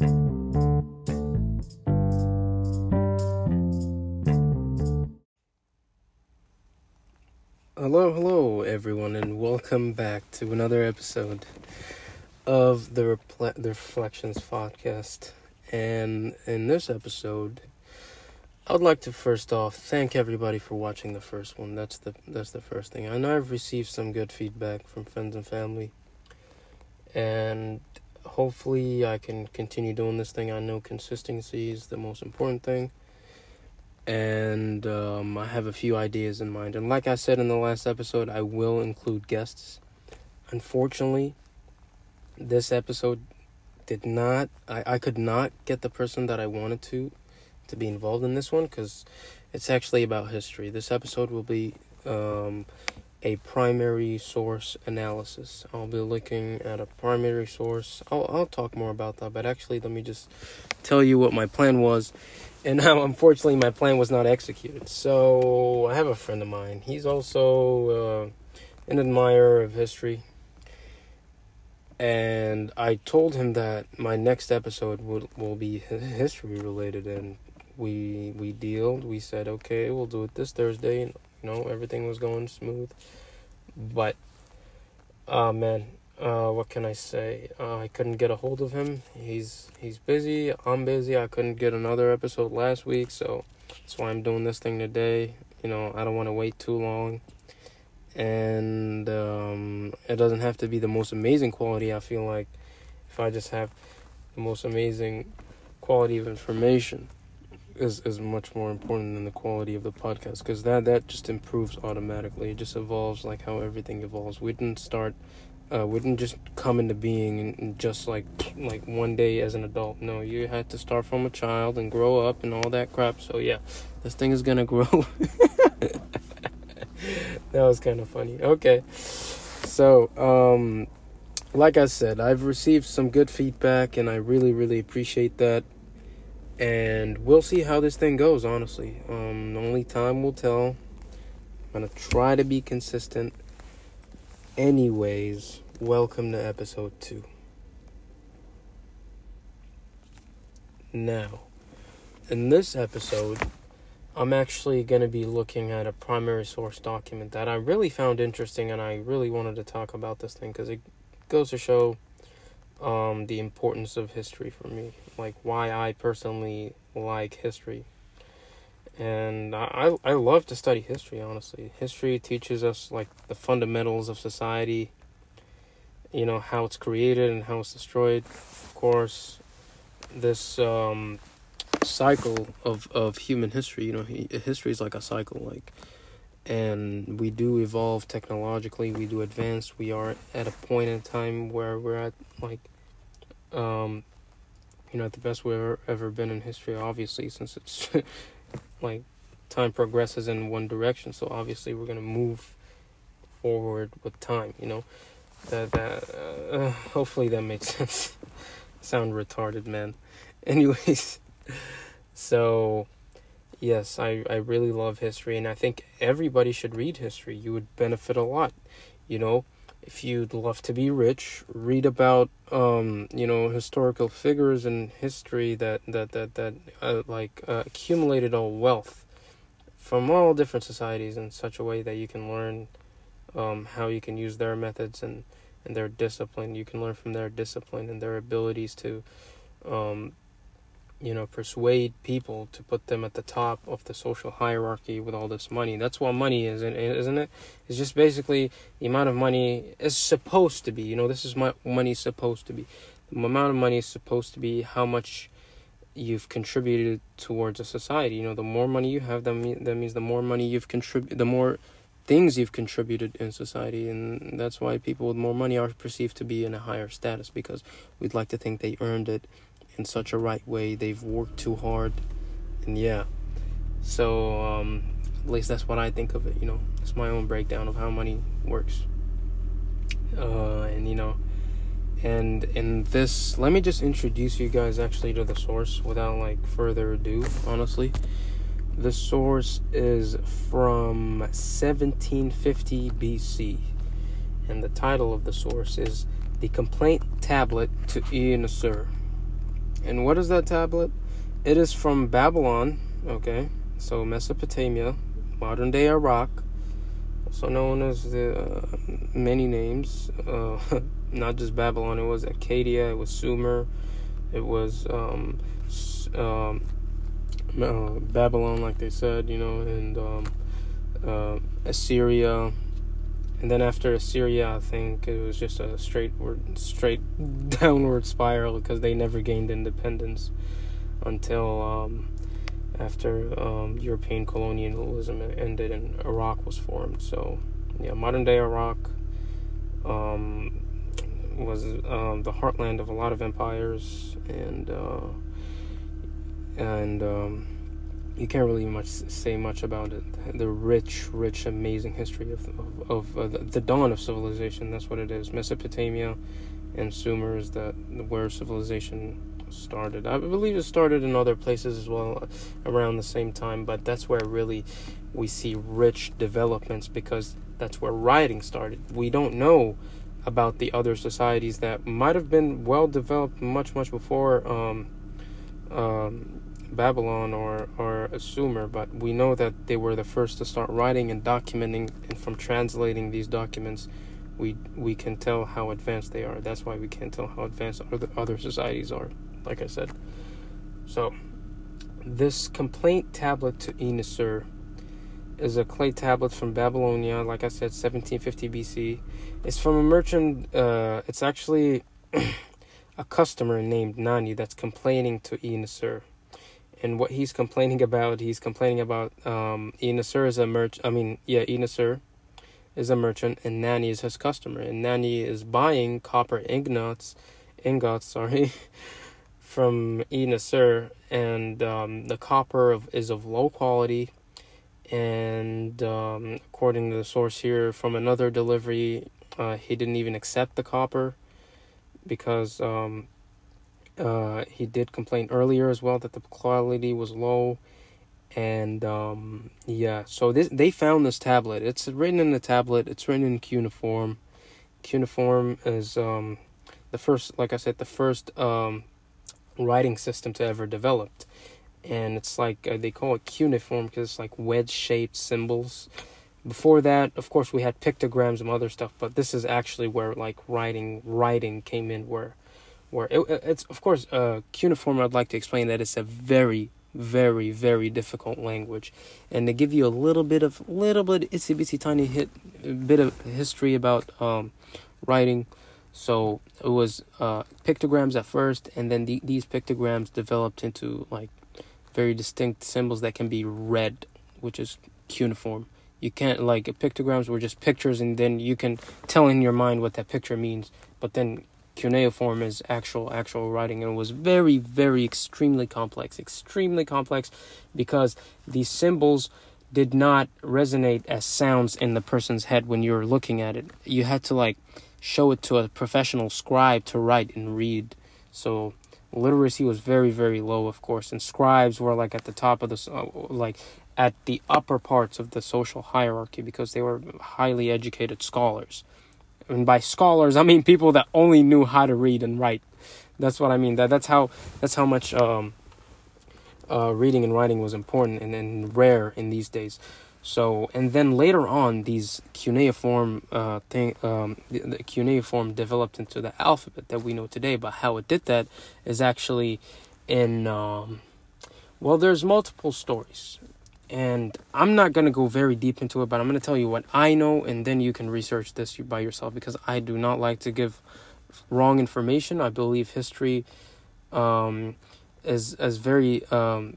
Hello, hello, everyone, and welcome back to another episode of the, Repl- the Reflections podcast. And in this episode, I would like to first off thank everybody for watching the first one. That's the that's the first thing. I know I've received some good feedback from friends and family, and hopefully I can continue doing this thing. I know consistency is the most important thing and um, I have a few ideas in mind. And like I said in the last episode, I will include guests. Unfortunately, this episode did not. I, I could not get the person that I wanted to to be involved in this one because it's actually about history. This episode will be um, a primary source analysis. I'll be looking at a primary source. I'll I'll talk more about that, but actually, let me just tell you what my plan was and now unfortunately my plan was not executed. So I have a friend of mine. He's also uh, an admirer of history, and I told him that my next episode will will be history related, and we we dealed. We said okay, we'll do it this Thursday, and know everything was going smooth, but oh man uh, what can I say? Uh, I couldn't get a hold of him. He's he's busy. I'm busy. I couldn't get another episode last week, so that's why I'm doing this thing today. You know, I don't want to wait too long, and um, it doesn't have to be the most amazing quality. I feel like if I just have the most amazing quality of information is is much more important than the quality of the podcast because that that just improves automatically. It just evolves like how everything evolves. We didn't start uh, wouldn't just come into being and just like like one day as an adult. No, you had to start from a child and grow up and all that crap. So yeah, this thing is gonna grow. that was kind of funny. Okay, so um, like I said, I've received some good feedback and I really really appreciate that. And we'll see how this thing goes. Honestly, um, only time will tell. I'm gonna try to be consistent Anyways, welcome to episode 2. Now, in this episode, I'm actually going to be looking at a primary source document that I really found interesting and I really wanted to talk about this thing because it goes to show um, the importance of history for me, like why I personally like history and I I love to study history. Honestly, history teaches us like the fundamentals of society. You know how it's created and how it's destroyed. Of course, this um, cycle of of human history. You know, history is like a cycle. Like, and we do evolve technologically. We do advance. We are at a point in time where we're at like, um, you know, at the best we've ever, been in history. Obviously, since it's like time progresses in one direction so obviously we're going to move forward with time you know that that uh, hopefully that makes sense sound retarded man anyways so yes i i really love history and i think everybody should read history. You would benefit a lot you know? If you'd love to be rich read about um you know historical figures in history that that that that uh, like uh, accumulated all wealth from all different societies in such a way that you can learn um how you can use their methods and and their discipline. You can learn from their discipline and their abilities to um you know persuade people to put them at the top of the social hierarchy with all this money. That's what money is isn't it? It's just basically the amount of money is supposed to be. You know this is what money supposed to be. The amount of money is supposed to be how much you've contributed towards a society. You know the more money you have that means the more money you've contributed the more things you've contributed in society. And that's why people with more money are perceived to be in a higher status because we'd like to think they earned it in such a right way. They've worked too hard, and yeah. So um, at least that's what I think of it. You know, it's my own breakdown of how money works. Uh, and you know, and in this, let me just introduce you guys actually to the source without like further ado. Honestly, the source is from 1750 BC, and the title of the source is "The Complaint Tablet to Ea-nasir." And what is that tablet? It is from Babylon, okay? So Mesopotamia, modern day Iraq, also known as the uh, many names. Uh, not just Babylon. It was Acadia. It was Sumer. It was um, um, uh, Babylon, like they said, you know, and um, uh, Assyria. And then after Assyria, I think it was just a straight straight downward spiral because they never gained independence until um, after um, European colonialism ended and Iraq was formed. So, yeah, modern day Iraq um, was um, the heartland of a lot of empires, and uh, and um, you can't really much say much about it. The rich, rich, amazing history of of, of uh, the, dawn of civilization. That's what it is. Mesopotamia and Sumer is that where civilization started. I believe it started in other places as well around the same time, but that's where really we see rich developments because that's where writing started. We don't know about the other societies that might have been well developed much, much before um, um, Babylon or, or Sumer, but we know that they were the first to start writing and documenting, and from translating these documents, we we can tell how advanced they are. That's why we can't tell how advanced other other societies are like I said. So, this complaint tablet to Ea-nasir is a clay tablet from Babylonia, like I said, 1750 BC. It's from a merchant, uh, it's actually a customer named Nani that's complaining to Ea-nasir. And what he's complaining about, he's complaining about um, is a merchant, I mean, yeah, Ea-nasir is a merchant and Nani is his customer. And Nani is buying copper ingots, ingots, sorry, from Ea-nasir, and um, the copper of, is of low quality. And um, according to the source here, from another delivery, uh, he didn't even accept the copper because um, uh, he did complain earlier as well that the quality was low. And um, yeah, so this they found this tablet. It's written in the tablet. It's written in cuneiform. Cuneiform is um, the first, like I said, the first um, writing system to ever developed and it's like uh, they call it cuneiform because it's like wedge shaped symbols before that of course we had pictograms and other stuff but this is actually where like writing writing came in where where it, it's of course uh, cuneiform i'd like to explain that it's a very very very difficult language and to give you a little bit of little bit itsy bitsy tiny hit bit of history about um, writing so it was uh, pictograms at first, and then the, these pictograms developed into like very distinct symbols that can be read, which is cuneiform. You can't like pictograms were just pictures, and then you can tell in your mind what that picture means. But then cuneiform is actual actual writing, and it was very very extremely complex, extremely complex, because these symbols did not resonate as sounds in the person's head when you were looking at it. You had to like show it to a professional scribe to write and read. So literacy was very very low, of course, and scribes were like at the top of the uh, like at the upper parts of the social hierarchy because they were highly educated scholars. And by scholars, I mean people that only knew how to read and write. That's what I mean. That that's how that's how much um, uh, reading and writing was important and, and rare in these days. So, and then later on, these cuneiform uh, thing, um, the, the cuneiform developed into the alphabet that we know today. But how it did that is actually in, um, well, there's multiple stories, and I'm not gonna go very deep into it, but I'm gonna tell you what I know, and then you can research this by yourself because I do not like to give wrong information. I believe history um, is is very um,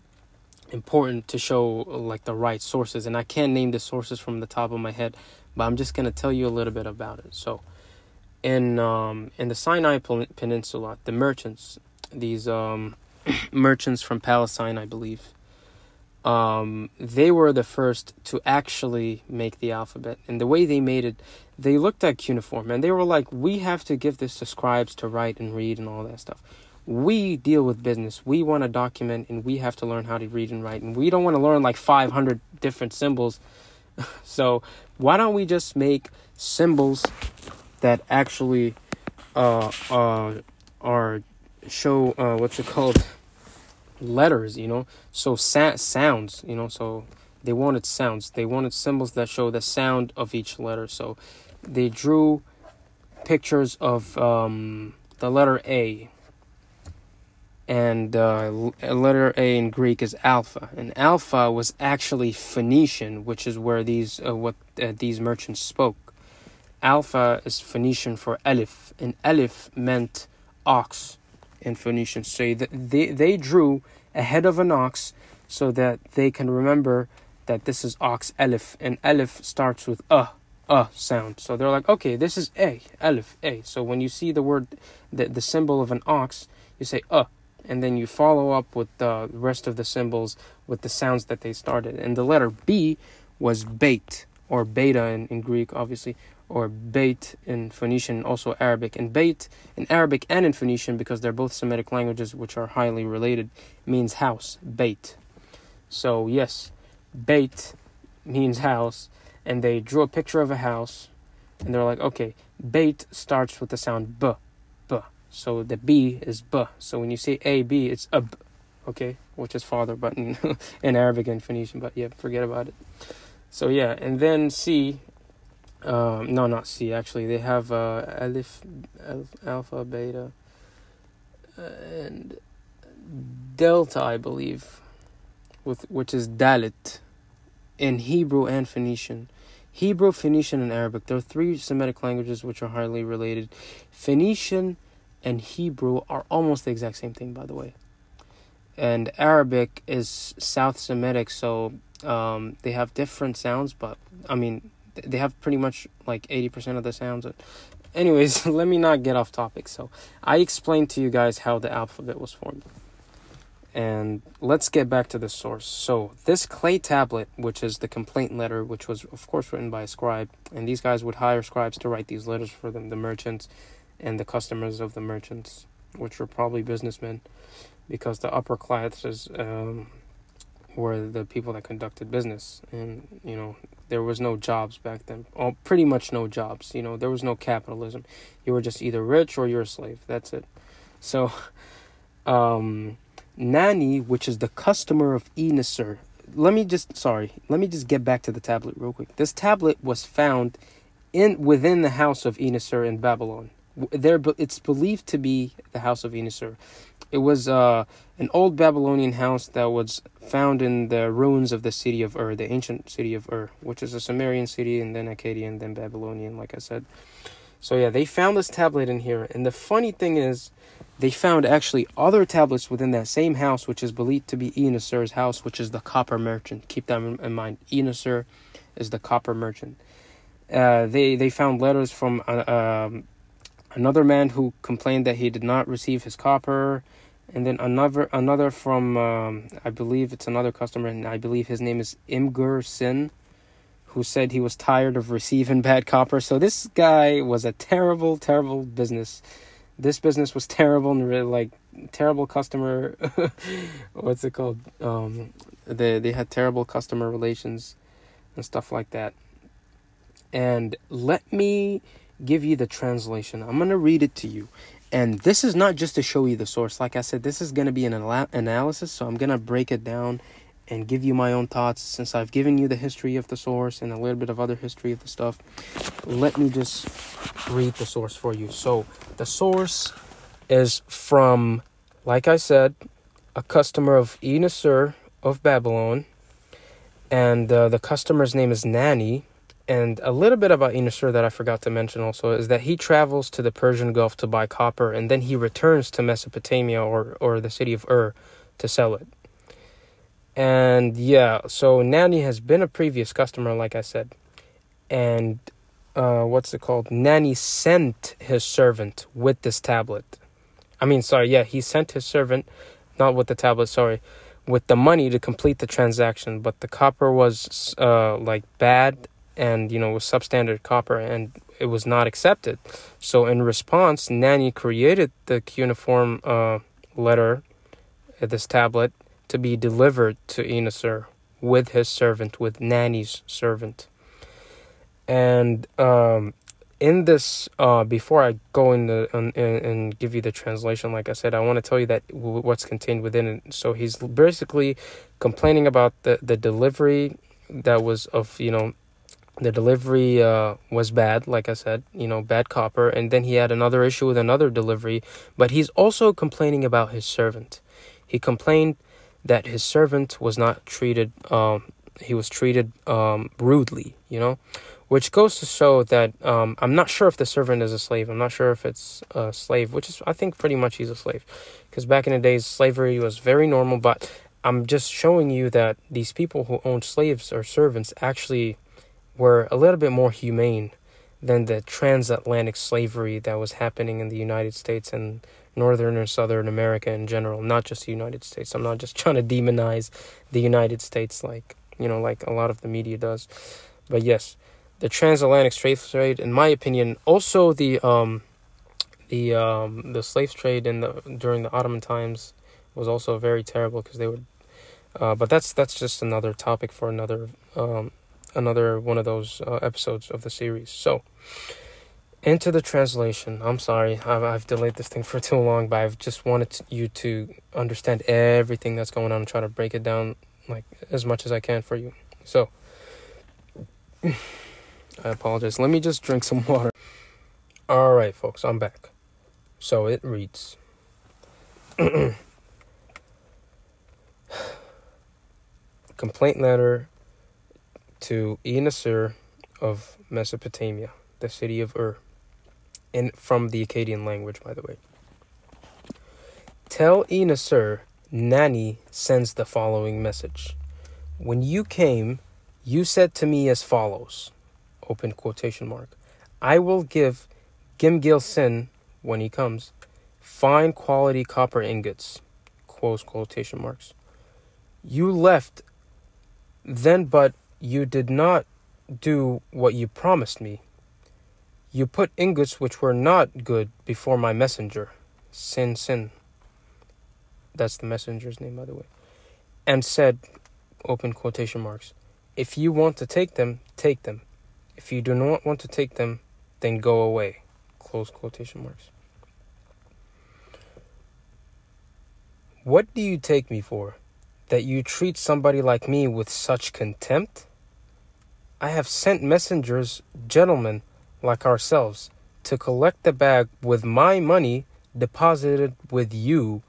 important to show like the right sources and i can't name the sources from the top of my head but i'm just going to tell you a little bit about it so in um in the sinai peninsula the merchants these um merchants from palestine i believe um they were the first to actually make the alphabet and the way they made it they looked at cuneiform and they were like we have to give this to scribes to write and read and all that stuff we deal with business. We want to document and we have to learn how to read and write. And we don't want to learn like 500 different symbols. so, why don't we just make symbols that actually uh, uh, are show uh, what's it called letters you know? So sa- sounds you know? So they wanted sounds. They wanted symbols that show the sound of each letter. So they drew pictures of um, the letter a. And uh, letter A in Greek is alpha, and alpha was actually Phoenician, which is where these uh, what uh, these merchants spoke. Alpha is Phoenician for Aleph, and Aleph meant ox in Phoenician. So they they drew a head of an ox so that they can remember that this is ox Aleph, and Aleph starts with a uh sound. So they're like, okay, this is a Aleph a. So when you see the word the the symbol of an ox, you say uh and then you follow up with the rest of the symbols with the sounds that they started. And the letter B was bait or beta in, in Greek, obviously, or bait in Phoenician, also Arabic. And bait in Arabic and in Phoenician, because they're both Semitic languages which are highly related, means house, bait. So, yes, bait means house, and they drew a picture of a house, and they're like, okay, bait starts with the sound B, b so the B is B. So when you say A, B, it's ab, okay, which is father, but in, in Arabic and Phoenician, but yeah, forget about it. So yeah, and then C, um, no, not C, actually, they have uh, alif, alpha, beta, and delta, I believe, with which is dalet in Hebrew and Phoenician. Hebrew, Phoenician, and Arabic. There are three Semitic languages which are highly related. Phoenician and Hebrew are almost the exact same thing, by the way. And Arabic is South Semitic, so um, they have different sounds, but I mean, they have pretty much like 80% of the sounds. Anyways, let me not get off topic. So, I explained to you guys how the alphabet was formed. And let's get back to the source. So, this clay tablet, which is the complaint letter, which was, of course, written by a scribe, and these guys would hire scribes to write these letters for them, the merchants and the customers of the merchants, which were probably businessmen, because the upper classes um, were the people that conducted business, and you know there was no jobs back then. Oh, pretty much no jobs. You know there was no capitalism. You were just either rich or you're a slave. That's it. So, um, Nani, which is the customer of Ea-nasir. Let me just sorry. Let me just get back to the tablet real quick. This tablet was found in within the house of Ea-nasir in Babylon there it's believed to be the house of Ea-nasir. It was uh, an old Babylonian house that was found in the ruins of the city of Ur, the ancient city of Ur, which is a Sumerian city and then Akkadian, then Babylonian, like I said. So yeah, they found this tablet in here, and the funny thing is, they found actually other tablets within that same house, which is believed to be Ea-nasir's house, which is the copper merchant. Keep that in mind. Ea-nasir is the copper merchant. Uh, they they found letters from uh, um, another man who complained that he did not receive his copper, and then another another from um, I believe it's another customer, and I believe his name is Imgur Sin, who said he was tired of receiving bad copper. So this guy was a terrible, terrible business. This business was terrible and really like terrible customer. what's it called? Um, they they had terrible customer relations and stuff like that. And let me give you the translation. I'm going to read it to you. And this is not just to show you the source. Like I said, this is going to be an analysis. So I'm going to break it down and give you my own thoughts since I've given you the history of the source and a little bit of other history of the stuff. Let me just read the source for you. So the source is from, like I said, a customer of Ea-nasir of Babylon. And uh, the customer's name is Nani and a little bit about Ea-nasir that I forgot to mention also is that he travels to the Persian Gulf to buy copper and then he returns to Mesopotamia or, or the city of Ur to sell it. And yeah, so Nani has been a previous customer, like I said. And uh, what's it called? Nani sent his servant with this tablet. I mean, sorry, yeah, he sent his servant, not with the tablet, sorry, with the money to complete the transaction. But the copper was uh, like bad and you know was substandard copper and it was not accepted so in response nani created the cuneiform uh, letter uh, this tablet to be delivered to Ea-nasir with his servant with nani's servant and um, in this, uh, before I go into and, and give you the translation, like I said, I want to tell you that w- what's contained within it. So he's basically complaining about the the delivery that was of you know the delivery uh, was bad like i said you know bad copper. And then he had another issue with another delivery but he's also complaining about his servant. He complained that his servant was not treated um, he was treated um, rudely you know which goes to show that um, i'm not sure if the servant is a slave. I'm not sure if it's a slave which is i think pretty much he's a slave. Because back in the days slavery was very normal but i'm just showing you that these people who owned slaves or servants actually were a little bit more humane than the transatlantic slavery that was happening in the United States and northern or southern America in general, not just the United States. I'm not just trying to demonize the United States like, you know, like a lot of the media does. But yes, the transatlantic slave trade in my opinion, also the um the um the slave trade in the during the Ottoman times was also very terrible because they would uh, but that's that's just another topic for another um, another one of those uh, episodes of the series. So, into the translation. I'm sorry, I've, I've, delayed this thing for too long, but I've just wanted you to understand everything that's going on and try to break it down like as much as I can for you. So, I apologize. Let me just drink some water. All right, folks, I'm back. So it reads. Complaint letter to Ea-nasir of Mesopotamia, the city of Ur, and from the Akkadian language, by the way. Tell Ea-nasir, Nani sends the following message. When you came, you said to me as follows, open quotation mark, I will give Gimil-Sin, when he comes, fine quality copper ingots, close quotation marks. You left then but you did not do what you promised me. You put ingots which were not good before my messenger. Sin, sin. That's the messenger's name, by the way. And said, open quotation marks, if you want to take them, take them. If you do not want to take them, then go away. Close quotation marks. What do you take me for? That you treat somebody like me with such contempt? I have sent messengers, gentlemen like ourselves, to collect the bag with my money deposited with you,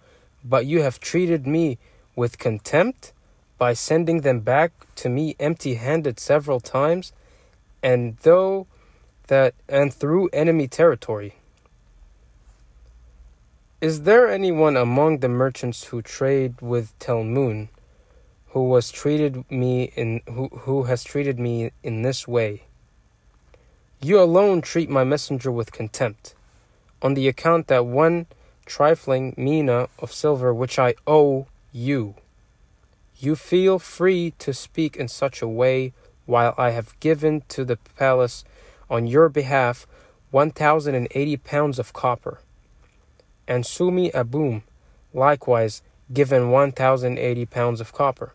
but you have treated me with contempt by sending them back to me empty handed several times, and though that and through enemy territory. Is there anyone among the merchants who trade with Telmun who was treated me in who, who has treated me in this way. You alone treat my messenger with contempt, on the account that one trifling mina of silver which I owe you. You feel free to speak in such a way while I have given to the palace on your behalf one thousand and eighty pounds of copper. And Sumi Abum likewise given one thousand eighty pounds of copper.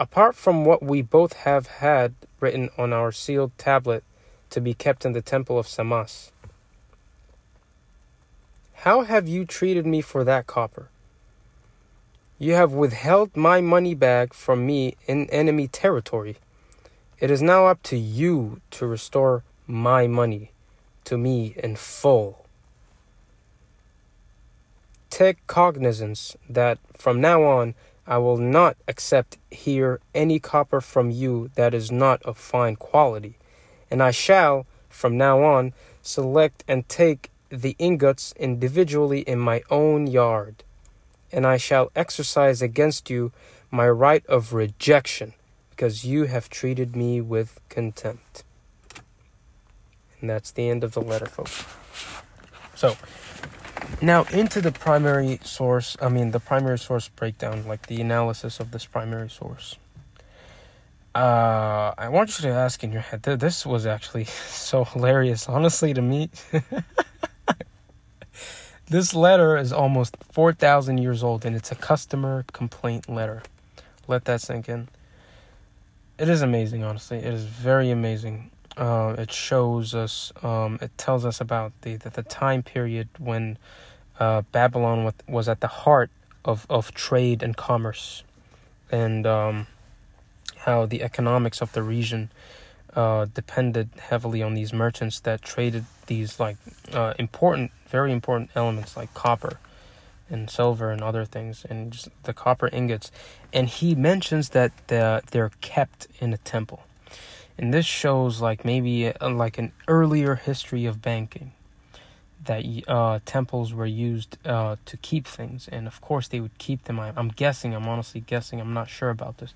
Apart from what we both have had written on our sealed tablet to be kept in the temple of Samas. How have you treated me for that copper? You have withheld my money bag from me in enemy territory. It is now up to you to restore my money to me in full. Take cognizance that from now on I will not accept here any copper from you that is not of fine quality, and I shall, from now on, select and take the ingots individually in my own yard, and I shall exercise against you my right of rejection, because you have treated me with contempt. And that's the end of the letter, folks. So, now, into the primary source, I mean, the primary source breakdown, like the analysis of this primary source. Uh, I want you to ask in your head, this was actually so hilarious, honestly, to me. this letter is almost 4,000 years old and it's a customer complaint letter. Let that sink in. It is amazing, honestly. It is very amazing. Uh, it shows us, um, it tells us about the, the, the time period when uh, Babylon was at the heart of, of trade and commerce, and um, how the economics of the region uh, depended heavily on these merchants that traded these like uh, important, very important elements like copper and silver and other things, and just the copper ingots. And he mentions that the, they're kept in a temple, and this shows like maybe a, uh, like an earlier history of banking. That uh, temples were used uh, to keep things, and of course they would keep them. I, I'm guessing. I'm honestly guessing. I'm not sure about this.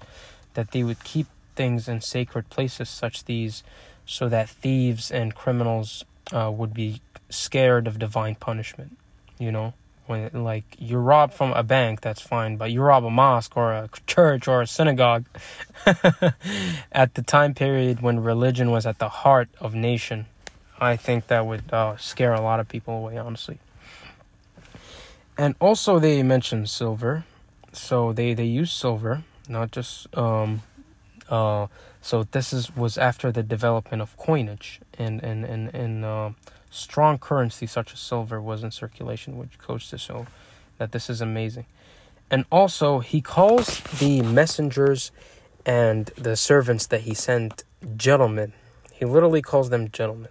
That they would keep things in sacred places such these so that thieves and criminals uh, would be scared of divine punishment you know when like you rob from a bank that's fine but you rob a mosque or a church or a synagogue at the time period when religion was at the heart of nation i think that would uh, scare a lot of people away honestly. And also they mentioned silver. So they they use silver not just um uh, so this is was after the development of coinage and and and and uh, strong currency such as silver was in circulation, which goes to show that this is amazing. And also, he calls the messengers and the servants that he sent gentlemen. He literally calls them gentlemen,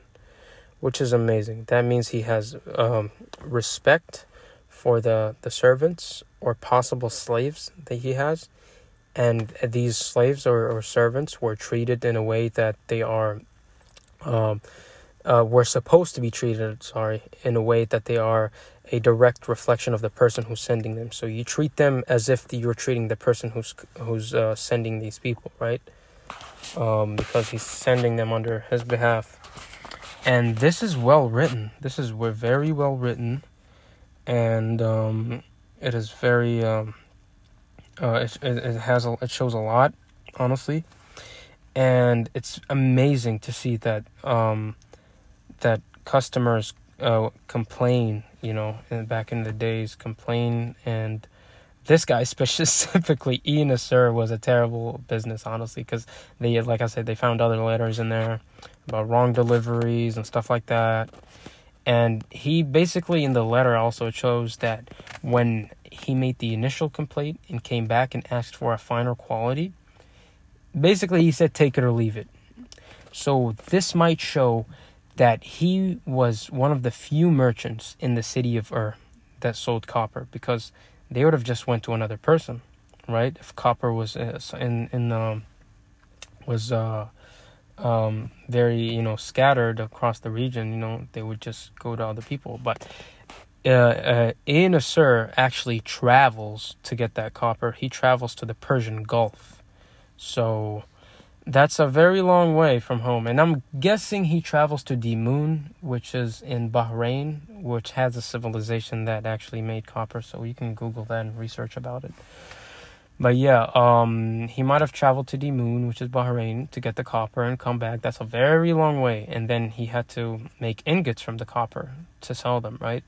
which is amazing. That means he has um, respect for the the servants or possible slaves that he has and these slaves or, or servants were treated in a way that they are um, uh, were supposed to be treated sorry in a way that they are a direct reflection of the person who's sending them. So you treat them as if you're treating the person who's who's uh, sending these people right? Um, because he's sending them under his behalf. And this is well written. This is very well written. And um, it is very um, uh, it, it has a, it shows a lot, honestly, and it's amazing to see that um, that customers uh, complain. You know, in, back in the days, complain and this guy specifically Ea-nasir was a terrible business honestly because they like I said they found other letters in there about wrong deliveries and stuff like that and he basically in the letter also shows that when he made the initial complaint and came back and asked for a finer quality, basically he said take it or leave it. So this might show that he was one of the few merchants in the city of Ur that sold copper because they would have just went to another person, right? If copper was uh, in in um, was uh, um, very you know scattered across the region, you know they would just go to other people. But uh, uh, actually travels to get that copper. He travels to the Persian Gulf, so that's a very long way from home. And I'm guessing he travels to Dilmun, which is in Bahrain, which has a civilization that actually made copper. So you can Google that and research about it. But yeah, um, he might have traveled to Dilmun, which is Bahrain, to get the copper and come back. That's a very long way, and then he had to make ingots from the copper to sell them, right?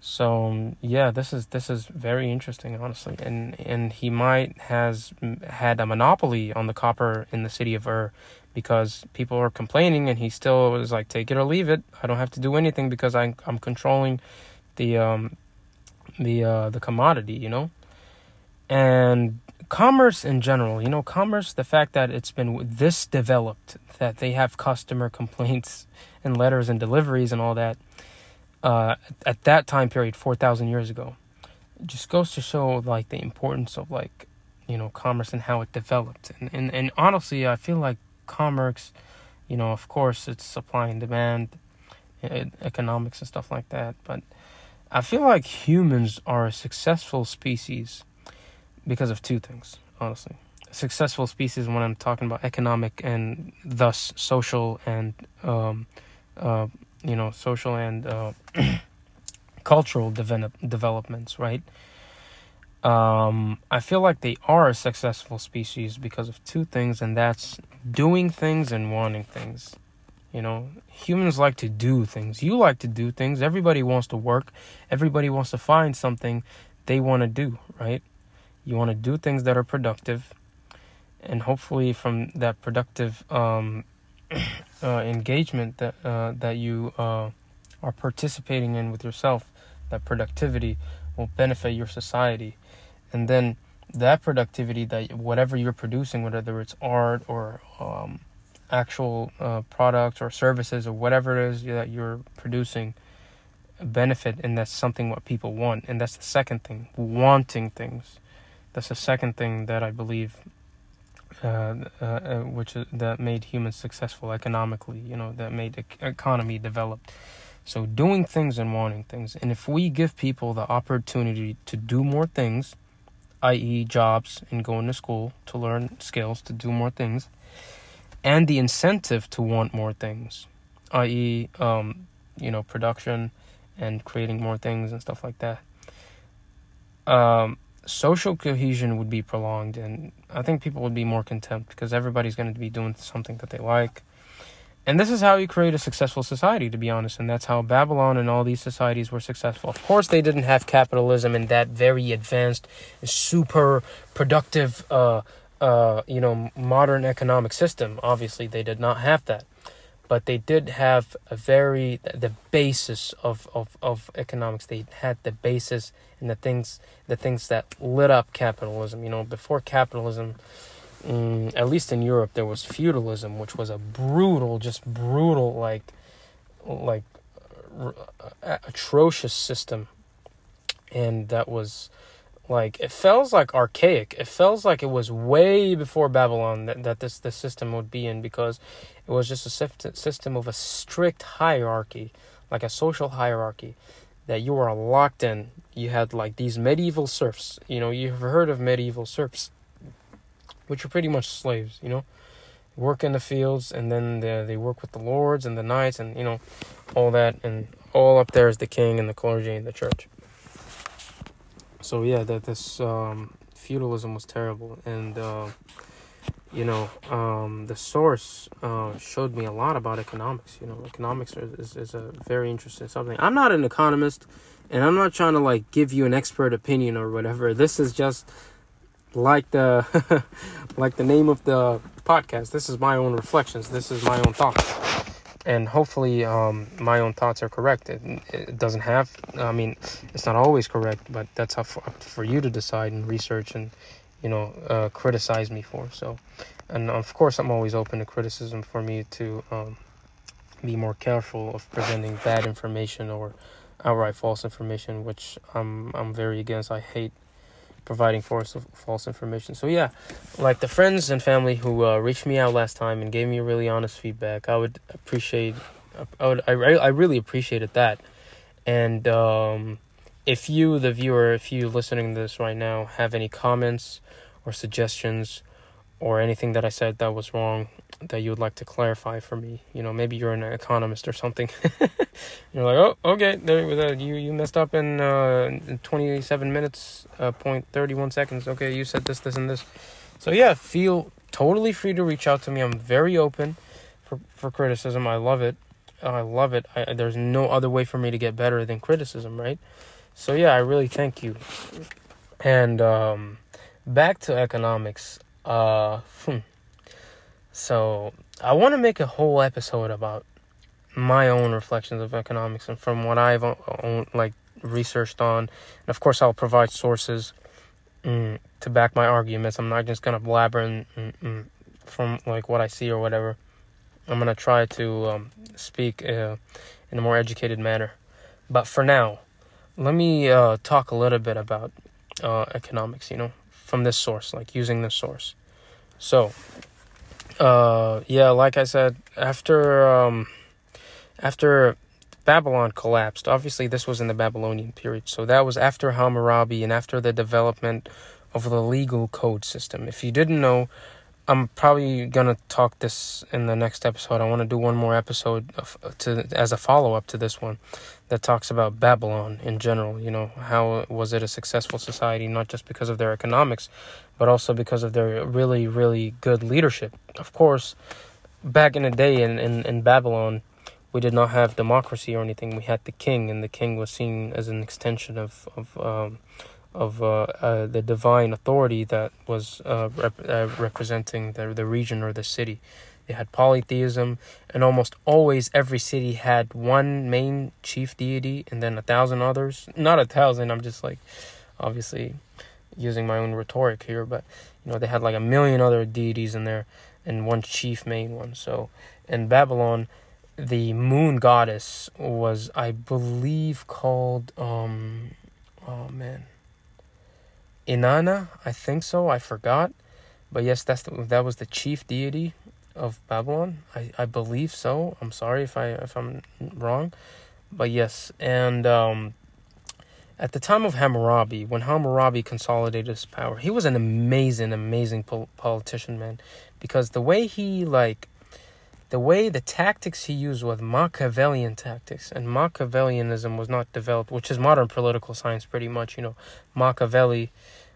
So yeah, this is this is very interesting, honestly, and and he might has had a monopoly on the copper in the city of Ur, because people are complaining, and he still was like, take it or leave it. I don't have to do anything because I I'm controlling the um the uh the commodity, you know and commerce in general you know commerce the fact that it's been this developed that they have customer complaints and letters and deliveries and all that uh, at that time period 4000 years ago just goes to show like the importance of like you know commerce and how it developed and and, and honestly i feel like commerce you know of course it's supply and demand economics and stuff like that but i feel like humans are a successful species because of two things, honestly. Successful species when I'm talking about economic and thus social and um, uh, you know social and uh, cultural develop- developments, right? Um, I feel like they are a successful species because of two things, and that's doing things and wanting things. You know, humans like to do things. You like to do things. Everybody wants to work. Everybody wants to find something they want to do, right? You want to do things that are productive, and hopefully, from that productive um, uh, engagement that uh, that you uh, are participating in with yourself, that productivity will benefit your society, and then that productivity that whatever you're producing, whether it's art or um, actual uh, products or services or whatever it is that you're producing, benefit, and that's something what people want, and that's the second thing, wanting things. That's the second thing that I believe uh, uh, uh, which that made humans successful economically. You know, that made the economy develop. So doing things and wanting things, and if we give people the opportunity to do more things, i.e., jobs and going to school to learn skills to do more things, and the incentive to want more things, i.e., um, you know, production and creating more things and stuff like that. Um, social cohesion would be prolonged, and I think people would be more content because everybody's going to be doing something that they like. And this is how you create a successful society, to be honest. And that's how Babylon and all these societies were successful. Of course, they didn't have capitalism and that very advanced, super productive, uh, uh, you know, modern economic system. Obviously, they did not have that but they did have a very the basis of, of, of economics. They had the basis and the things the things that lit up capitalism. You know before capitalism um, at least in europe there was feudalism which was a brutal just brutal like like uh, atrocious system. And that was like it feels like archaic. It feels like it was way before babylon that, that this the system would be in because it was just a system of a strict hierarchy like a social hierarchy that you were locked in. You had like these medieval serfs. You know you've heard of medieval serfs which are pretty much slaves you know? Work in the fields and then they, they work with the lords and the knights and you know all that and all up there is the king and the clergy and the church so yeah, that this um, feudalism was terrible, and uh, you know, um, the source uh, showed me a lot about economics. You know, economics is, is a very interesting something. I'm not an economist, and I'm not trying to like give you an expert opinion or whatever. This is just like the like the name of the podcast. This is my own reflections. This is my own thoughts and hopefully um, my own thoughts are correct. It, it, doesn't have, I mean, it's not always correct, but that's up for, up for you to decide and research and, you know, uh, criticize me for. So, and of course, I'm always open to criticism for me to um, be more careful of presenting bad information or outright false information, which I'm I'm very against. I hate providing false false information. So yeah, like the friends and family who uh, reached me out last time and gave me really honest feedback, I would appreciate. I would I, I really appreciated that, and um, if you, the viewer, if you listening to this right now, have any comments or suggestions or anything that I said that was wrong that you would like to clarify for me. You know, maybe you're an economist or something. you're like, oh, okay, there, you you messed up in, uh, 27 minutes, uh, point 31 seconds. Okay, you said this, this, and this. So yeah, feel totally free to reach out to me. I'm very open for for criticism. I love it. I love it. I, there's no other way for me to get better than criticism, right? So yeah, I really thank you. And um, back to economics. Uh, hmm. So I want to make a whole episode about my own reflections of economics and from what I've like researched on. And of course, I'll provide sources mm, to back my arguments. I'm not just gonna blabber and, mm, mm, from like what I see or whatever. I'm gonna try to um, speak uh, in a more educated manner. But for now, let me uh, talk a little bit about uh, economics. You know, from this source, like using this source. So, uh, yeah, like I said, after um, after Babylon collapsed, obviously this was in the Babylonian period, so that was after Hammurabi and after the development of the legal code system. If you didn't know, I'm probably gonna talk this in the next episode. I want to do one more episode of, to as a follow up to this one that talks about Babylon in general. You know, how was it a successful society, not just because of their economics, but also because of their really, really good leadership. Of course, back in the day in, in, in Babylon, we did not have democracy or anything. We had the king, and the king was seen as an extension of of um, of uh, uh, the divine authority that was uh, rep- uh, representing the the region or the city, They had polytheism, and almost always every city had one main chief deity and then a thousand others. Not a thousand, I'm just like obviously using my own rhetoric here, but you know, they had like a million other deities in there and one chief main one. So in Babylon, the moon goddess was, I believe, called, um, oh man, Inanna, I think so. I forgot. But yes, that's the, that was the chief deity of Babylon. I, I believe so. I'm sorry if I if I'm wrong, but yes, and um, at the time of Hammurabi, when Hammurabi consolidated his power, he was an amazing, amazing pol- politician, man, because the way he like, the way the tactics he used was Machiavellian tactics, and Machiavellianism was not developed, which is modern political science, pretty much. You know, Machiavelli,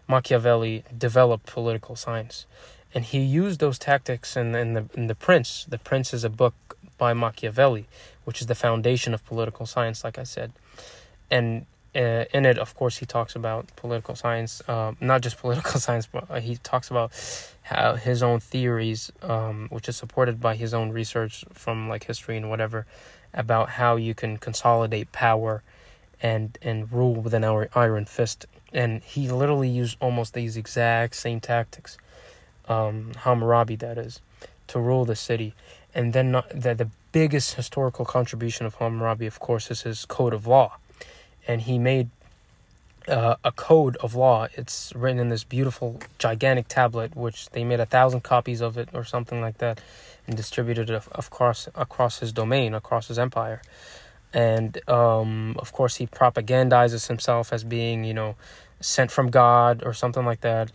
Machiavelli developed political science and he used those tactics in, in the in the Prince. The Prince is a book by Machiavelli, which is the foundation of political science, like I said, and uh, in it, of course, he talks about political science, uh, not just political science, but uh, he talks about how his own theories, um, which is supported by his own research from like history and whatever, about how you can consolidate power and and rule with an iron fist. And he literally used almost these exact same tactics um, Hammurabi, that is, to rule the city. And then not, the, the biggest historical contribution of Hammurabi, of course, is his code of law. And he made uh, a code of law. It's written in this beautiful, gigantic tablet, which they made a thousand copies of it or something like that, and distributed it across across his domain, across his empire. And um, of course, he propagandizes himself as being, you know, sent from God or something like that.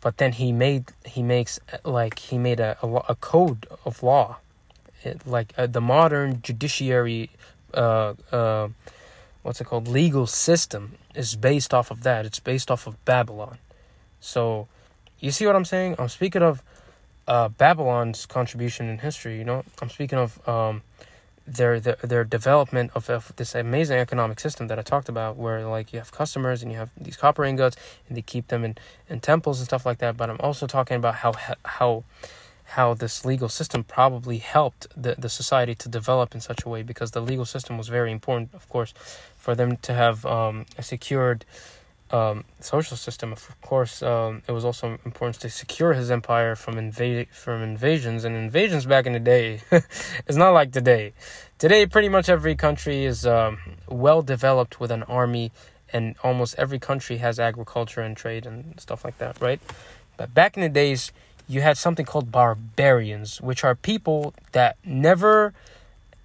But then he made he makes like he made a a, a code of law. It, like uh, the modern judiciary uh uh what's it called? Legal system is based off of that. It's based off of babylon. So you see what i'm saying? I'm speaking of uh babylon's contribution in history you know? I'm speaking of um their their their development of, of this amazing economic system that I talked about, where like you have customers and you have these copper ingots and they keep them in, in temples and stuff like that. But I'm also talking about how how how this legal system probably helped the, the society to develop in such a way because the legal system was very important, of course, for them to have um, a secured um, social system. Of course, um, it was also important to secure his empire from invade from invasions and invasions back in the day. it's not like today. Today, pretty much every country is um, well developed with an army, and almost every country has agriculture and trade and stuff like that, right? But back in the days, you had something called barbarians, which are people that never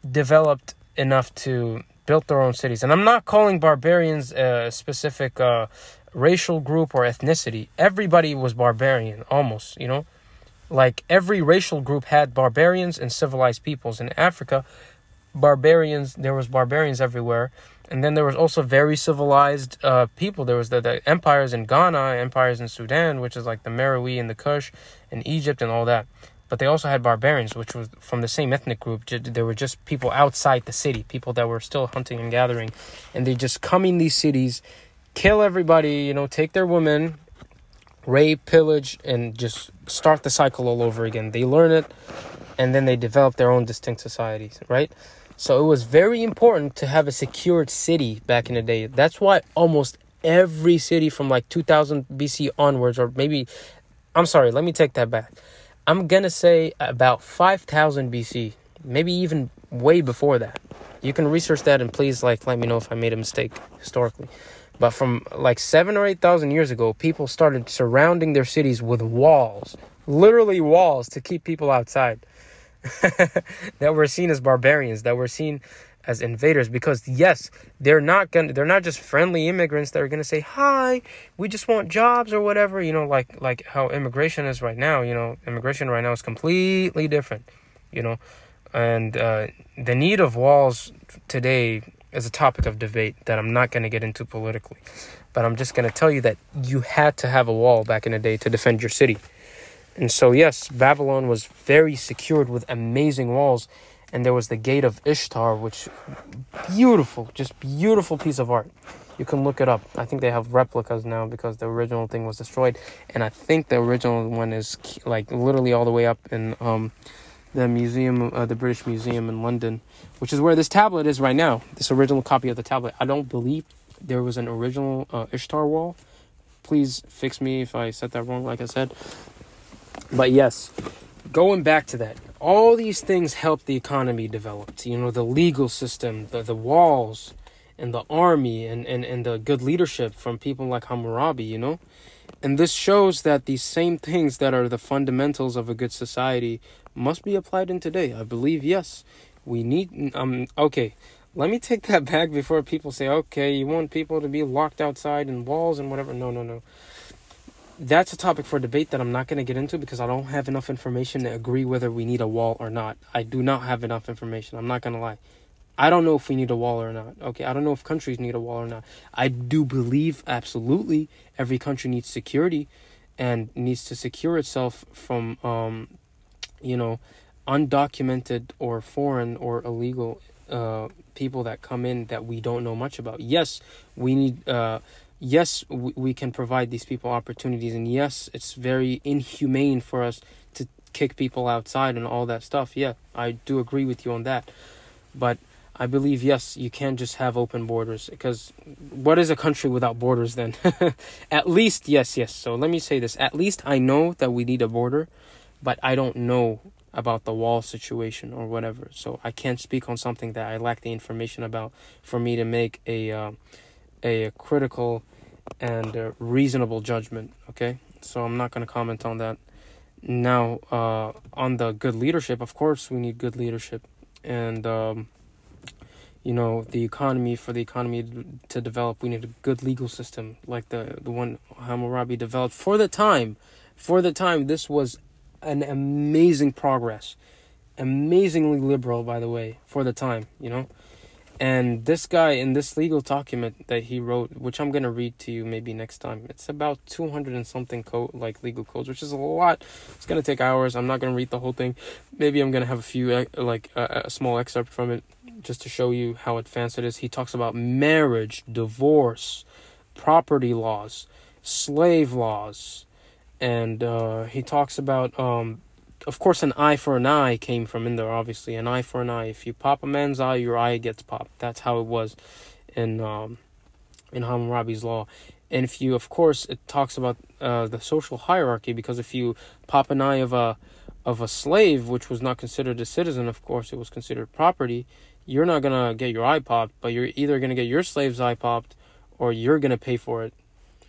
developed enough to built their own cities. And I'm not calling barbarians a specific uh, racial group or ethnicity. Everybody was barbarian, almost, you know? Like every racial group had barbarians and civilized peoples. In Africa, barbarians, there was barbarians everywhere. And then there was also very civilized uh, people. There was the, the empires in Ghana, empires in Sudan, which is like the Meroe and the Kush, and Egypt and all that but they also had barbarians, which was from the same ethnic group. They were just people outside the city, people that were still hunting and gathering, and they just come in these cities, kill everybody, you know, take their women, rape, pillage, and just start the cycle all over again. They learn it, and then they develop their own distinct societies, right? So it was very important to have a secured city back in the day. That's why almost every city from like 2000 BC onwards, or maybe, I'm sorry, let me take that back I'm gonna say about 5000 BC, maybe even way before that. You can research that and please like let me know if I made a mistake historically. But from like seven or eight thousand years ago, people started surrounding their cities with walls, literally walls, to keep people outside. that were seen as barbarians, that were seen as invaders because yes they're not gonna they're not just friendly immigrants that are gonna say hi we just want jobs or whatever you know like like how immigration is right now you know immigration right now is completely different you know and uh, the need of walls today is a topic of debate that i'm not going to get into politically but i'm just going to tell you that you had to have a wall back in the day to defend your city. And so yes babylon was very secured with amazing walls and there was the Gate of Ishtar, which beautiful, just beautiful piece of art. You can look it up. I think they have replicas now because the original thing was destroyed, and I think the original one is like literally all the way up in um, the museum, uh, the British Museum in London, which is where this tablet is right now. This original copy of the tablet. I don't believe there was an original uh, Ishtar wall. Please fix me if I said that wrong. Like I said, but yes, going back to that, all these things help the economy develop. You know, the legal system, the the walls, and the army, and and and the good leadership from people like Hammurabi. You know. And this shows that these same things that are the fundamentals of a good society must be applied in today. I believe yes. We need um okay. Let me take that back before people say, "Okay, you want people to be locked outside in walls and whatever." No, no, no. That's a topic for debate that I'm not going to get into because I don't have enough information to agree whether we need a wall or not. I do not have enough information. I'm not going to lie. I don't know if we need a wall or not. Okay, I don't know if countries need a wall or not. I do believe absolutely every country needs security and needs to secure itself from um you know, undocumented or foreign or illegal uh, people that come in that we don't know much about. Yes, we need. Uh, yes, we, can provide these people opportunities, and yes, it's very inhumane for us to kick people outside and all that stuff. Yeah, I do agree with you on that, but. I believe yes, you can't just have open borders because what is a country without borders then? At least yes, yes. So let me say this. At least I know that we need a border but I don't know about the wall situation or whatever. So I can't speak on something that I lack the information about for me to make a uh, a critical and uh, reasonable judgment. Okay, so I'm not going to comment on that. Now, uh, on the good leadership, of course, we need good leadership, and um, you know the economy for the economy to develop, we need a good legal system like the the one Hammurabi developed for the time. For the time, this was an amazing progress. Amazingly liberal, by the way, for the time, you know? And this guy in this legal document that he wrote, which I'm gonna read to you maybe next time, it's about 200 and something code, like legal codes, which is a lot. It's gonna take hours. I'm not gonna read the whole thing. Maybe I'm gonna have a few, like a, a small excerpt from it, just to show you how advanced it is. He talks about marriage, divorce, property laws, slave laws, and uh, he talks about um, of course an eye for an eye came from in there obviously. An eye for an eye. If you pop a man's eye your eye gets popped. That's how it was in um, in hammurabi's law. And if you of course it talks about uh, the social hierarchy because if you pop an eye of a of a slave which was not considered a citizen of course it was considered property you're not gonna get your eye popped but you're either gonna get your slave's eye popped or you're gonna pay for it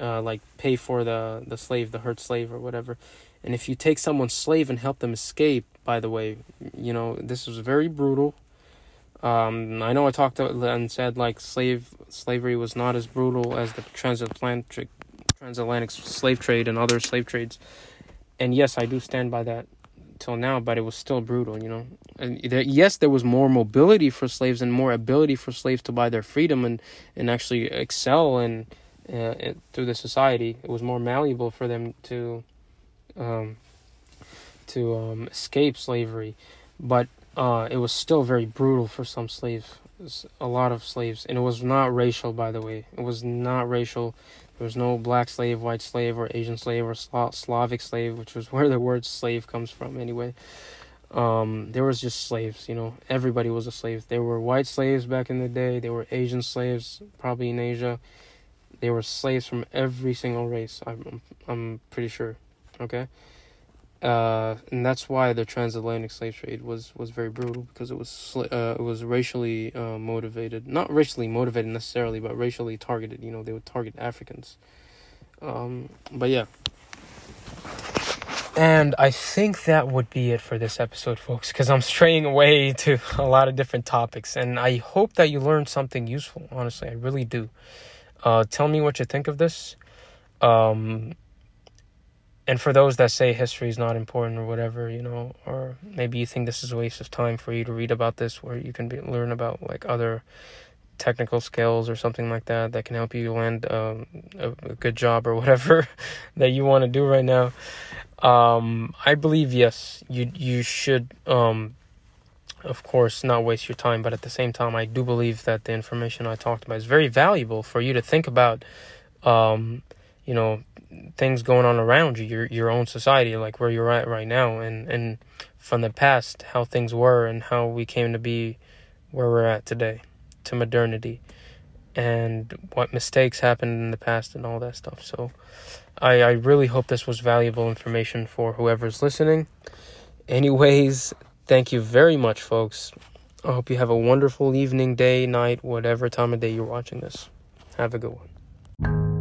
uh, like pay for the the slave, the hurt slave or whatever. And if you take someone's slave and help them escape, by the way, you know this was very brutal. Um, I know I talked and said like slave slavery was not as brutal as the transatlantic transatlantic slave trade and other slave trades, and yes, I do stand by that till now, but it was still brutal, you know. And there, yes, there was more mobility for slaves and more ability for slaves to buy their freedom and and actually excel and uh, through the society. It was more malleable for them to um, to um, escape slavery, but uh, it was still very brutal for some slaves. A lot of slaves, and it was not racial, by the way. It was not racial. There was no black slave, white slave, or Asian slave, or Sla- Slavic slave, which was where the word slave comes from, anyway. Um, there was just slaves, you know. Everybody was a slave. There were white slaves back in the day. There were Asian slaves, probably in Asia they were slaves from every single race. I'm I'm pretty sure. Okay. Uh, and that's why the transatlantic slave trade was, was very brutal because it was uh, it was racially uh, motivated, not racially motivated necessarily, but racially targeted. You know, they would target Africans. Um, but yeah. And I think that would be it for this episode, folks, because I'm straying away to a lot of different topics. And I hope that you learned something useful, honestly. I really do. Uh, tell me what you think of this. Um, and for those that say history is not important or whatever, you know, or maybe you think this is a waste of time for you to read about this, where you can be, learn about like other technical skills or something like that that can help you land um, a, a, good job or whatever that you want to do right now. Um, I believe yes, you you should um, of course, not waste your time, but at the same time, I do believe that the information I talked about is very valuable for you to think about, um, you know, things going on around you, your your own society, like where you're at right now, and and from the past, how things were and how we came to be where we're at today, to modernity, and what mistakes happened in the past and all that stuff. So, I, I really hope this was valuable information for whoever's listening. Anyways, thank you very much, folks. I hope you have a wonderful evening, day, night, whatever time of day you're watching this. Have a good one.